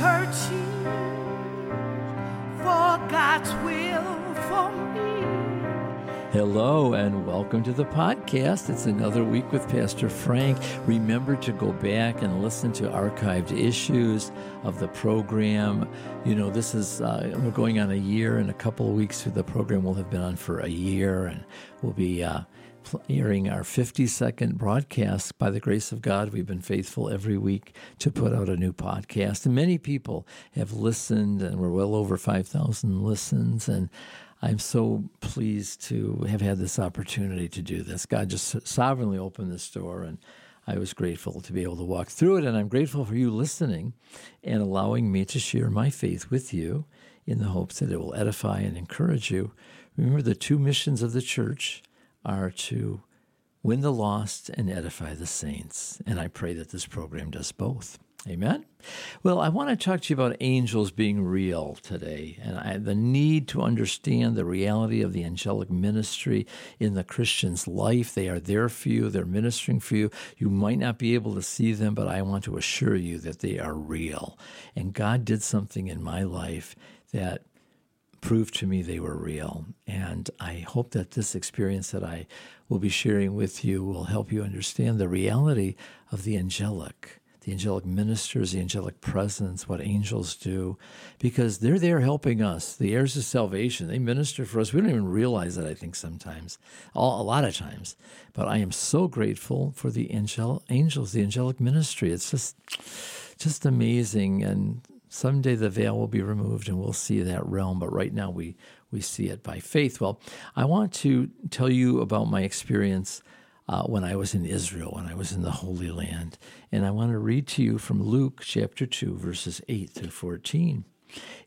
searching for God's will for me. Hello and welcome to the podcast. It's another week with Pastor Frank. Remember to go back and listen to archived issues of the program. You know, this is, uh, we're going on a year and a couple of weeks through the program. We'll have been on for a year and we'll be, uh, airing our 52nd broadcast. By the grace of God, we've been faithful every week to put out a new podcast. And many people have listened, and we're well over 5,000 listens. And I'm so pleased to have had this opportunity to do this. God just sovereignly opened this door, and I was grateful to be able to walk through it. And I'm grateful for you listening and allowing me to share my faith with you in the hopes that it will edify and encourage you. Remember the two missions of the church are to win the lost and edify the saints. And I pray that this program does both. Amen. Well, I want to talk to you about angels being real today and I, the need to understand the reality of the angelic ministry in the Christian's life. They are there for you, they're ministering for you. You might not be able to see them, but I want to assure you that they are real. And God did something in my life that proved to me they were real. And I hope that this experience that I will be sharing with you will help you understand the reality of the angelic, the angelic ministers, the angelic presence, what angels do, because they're there helping us, the heirs of salvation. They minister for us. We don't even realize that, I think, sometimes, a lot of times. But I am so grateful for the angel, angels, the angelic ministry. It's just, just amazing. And Someday the veil will be removed and we'll see that realm, but right now we, we see it by faith. Well, I want to tell you about my experience uh, when I was in Israel, when I was in the Holy Land. And I want to read to you from Luke chapter 2, verses 8 through 14.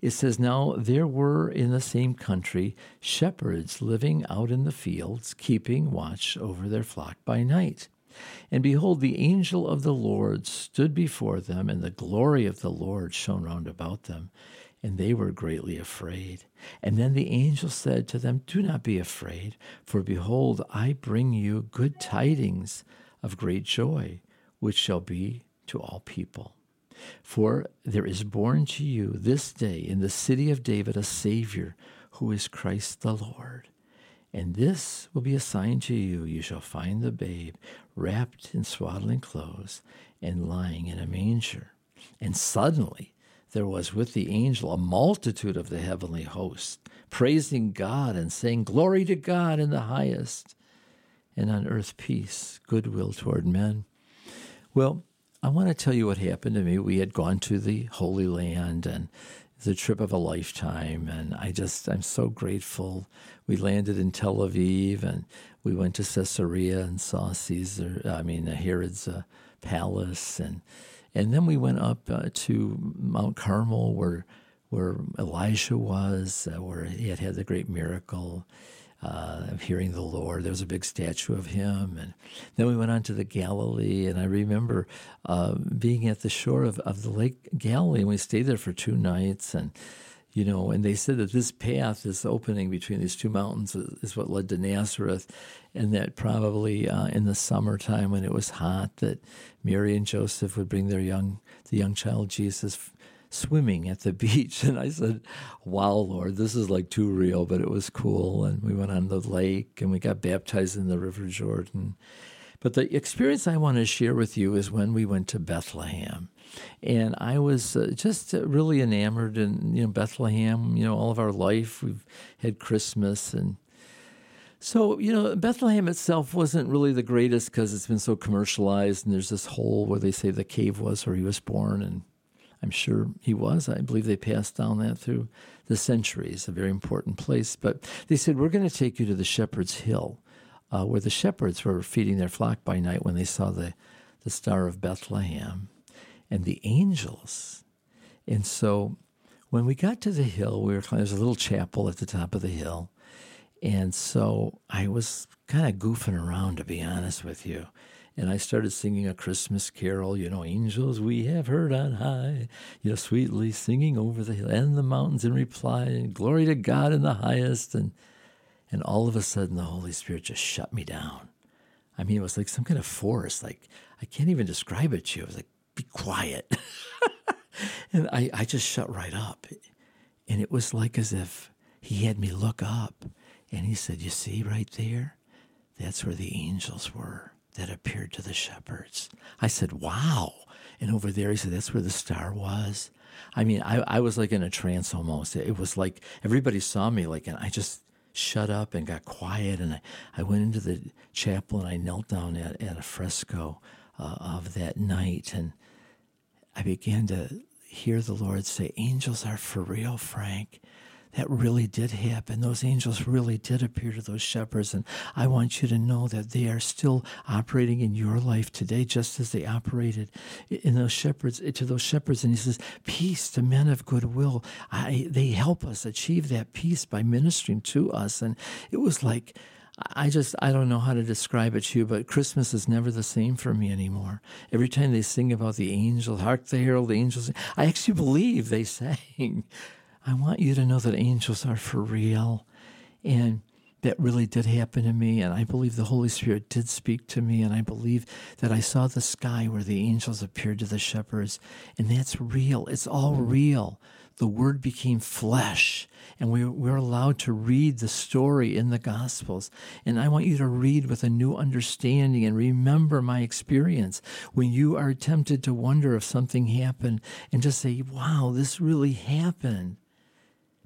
It says, Now there were in the same country shepherds living out in the fields, keeping watch over their flock by night. And behold, the angel of the Lord stood before them, and the glory of the Lord shone round about them, and they were greatly afraid. And then the angel said to them, Do not be afraid, for behold, I bring you good tidings of great joy, which shall be to all people. For there is born to you this day in the city of David a Savior, who is Christ the Lord. And this will be a sign to you. You shall find the babe wrapped in swaddling clothes and lying in a manger. And suddenly there was with the angel a multitude of the heavenly host, praising God and saying, Glory to God in the highest, and on earth peace, goodwill toward men. Well, I want to tell you what happened to me. We had gone to the Holy Land and the trip of a lifetime. And I just, I'm so grateful. We landed in Tel Aviv and we went to Caesarea and saw Caesar, I mean, Herod's uh, palace. And, and then we went up uh, to Mount Carmel where, where Elijah was, uh, where he had had the great miracle uh, of hearing the Lord. There was a big statue of him. And then we went on to the Galilee. And I remember uh, being at the shore of, of the Lake Galilee, and we stayed there for two nights. And, you know, and they said that this path, this opening between these two mountains, is what led to Nazareth. And that probably uh, in the summertime when it was hot, that Mary and Joseph would bring their young, the young child Jesus swimming at the beach. And I said, Wow, Lord, this is like too real, but it was cool. And we went on the lake and we got baptized in the River Jordan. But the experience I want to share with you is when we went to Bethlehem. And I was uh, just really enamored in you know Bethlehem. You know, all of our life we've had Christmas and so, you know, Bethlehem itself wasn't really the greatest because it's been so commercialized, and there's this hole where they say the cave was where he was born, and I'm sure he was. I believe they passed down that through the centuries, a very important place. But they said, We're going to take you to the Shepherd's Hill, uh, where the shepherds were feeding their flock by night when they saw the, the Star of Bethlehem and the angels. And so when we got to the hill, we were there's a little chapel at the top of the hill. And so I was kind of goofing around, to be honest with you. And I started singing a Christmas carol, you know, angels we have heard on high, you know, sweetly singing over the hill and the mountains in reply, and glory to God in the highest. And, and all of a sudden, the Holy Spirit just shut me down. I mean, it was like some kind of force. Like, I can't even describe it to you. It was like, be quiet. And I, I just shut right up. And it was like as if he had me look up and he said, You see right there? That's where the angels were that appeared to the shepherds. I said, Wow. And over there, he said, That's where the star was. I mean, I, I was like in a trance almost. It was like everybody saw me, like, and I just shut up and got quiet. And I, I went into the chapel and I knelt down at, at a fresco uh, of that night. And I began to hear the Lord say, Angels are for real, Frank. That really did happen. Those angels really did appear to those shepherds. And I want you to know that they are still operating in your life today, just as they operated in those shepherds, eh, to those shepherds. And he says, Peace to men of goodwill. I, they help us achieve that peace by ministering to us. And it was like, I just, I don't know how to describe it to you, but Christmas is never the same for me anymore. Every time they sing about the angels, hark the herald angels, I actually believe they sang. I want you to know that angels are for real. And that really did happen to me. And I believe the Holy Spirit did speak to me. And I believe that I saw the sky where the angels appeared to the shepherds. And that's real. It's all real. The Word became flesh. And we, we're allowed to read the story in the Gospels. And I want you to read with a new understanding and remember my experience when you are tempted to wonder if something happened and just say, wow, this really happened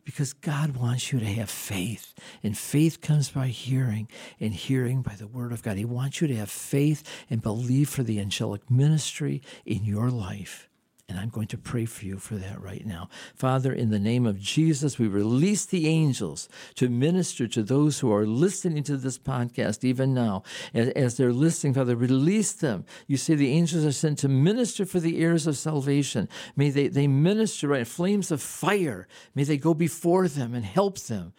because God wants you to have faith. And faith comes by hearing, and hearing by the Word of God. He wants you to have faith and believe for the angelic ministry in your life. And I'm going to pray for you for that right now. Father, in the name of Jesus, we release the angels to minister to those who are listening to this podcast even now. As, as they're listening, Father, release them. You say the angels are sent to minister for the heirs of salvation. May they, they minister, right? Flames of fire. May they go before them and help them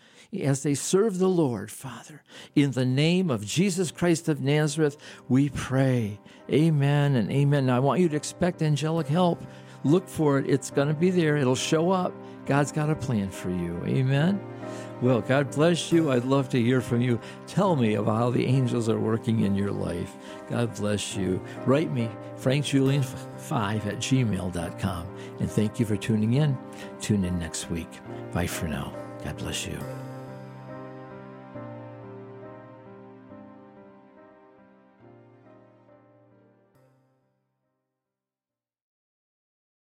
as they serve the Lord, Father. In the name of Jesus Christ of Nazareth, we pray. Amen and amen. Now, I want you to expect angelic help. Look for it. It's going to be there. It'll show up. God's got a plan for you. Amen. Well, God bless you. I'd love to hear from you. Tell me about how the angels are working in your life. God bless you. Write me, frankjulian5 at gmail.com. And thank you for tuning in. Tune in next week. Bye for now. God bless you.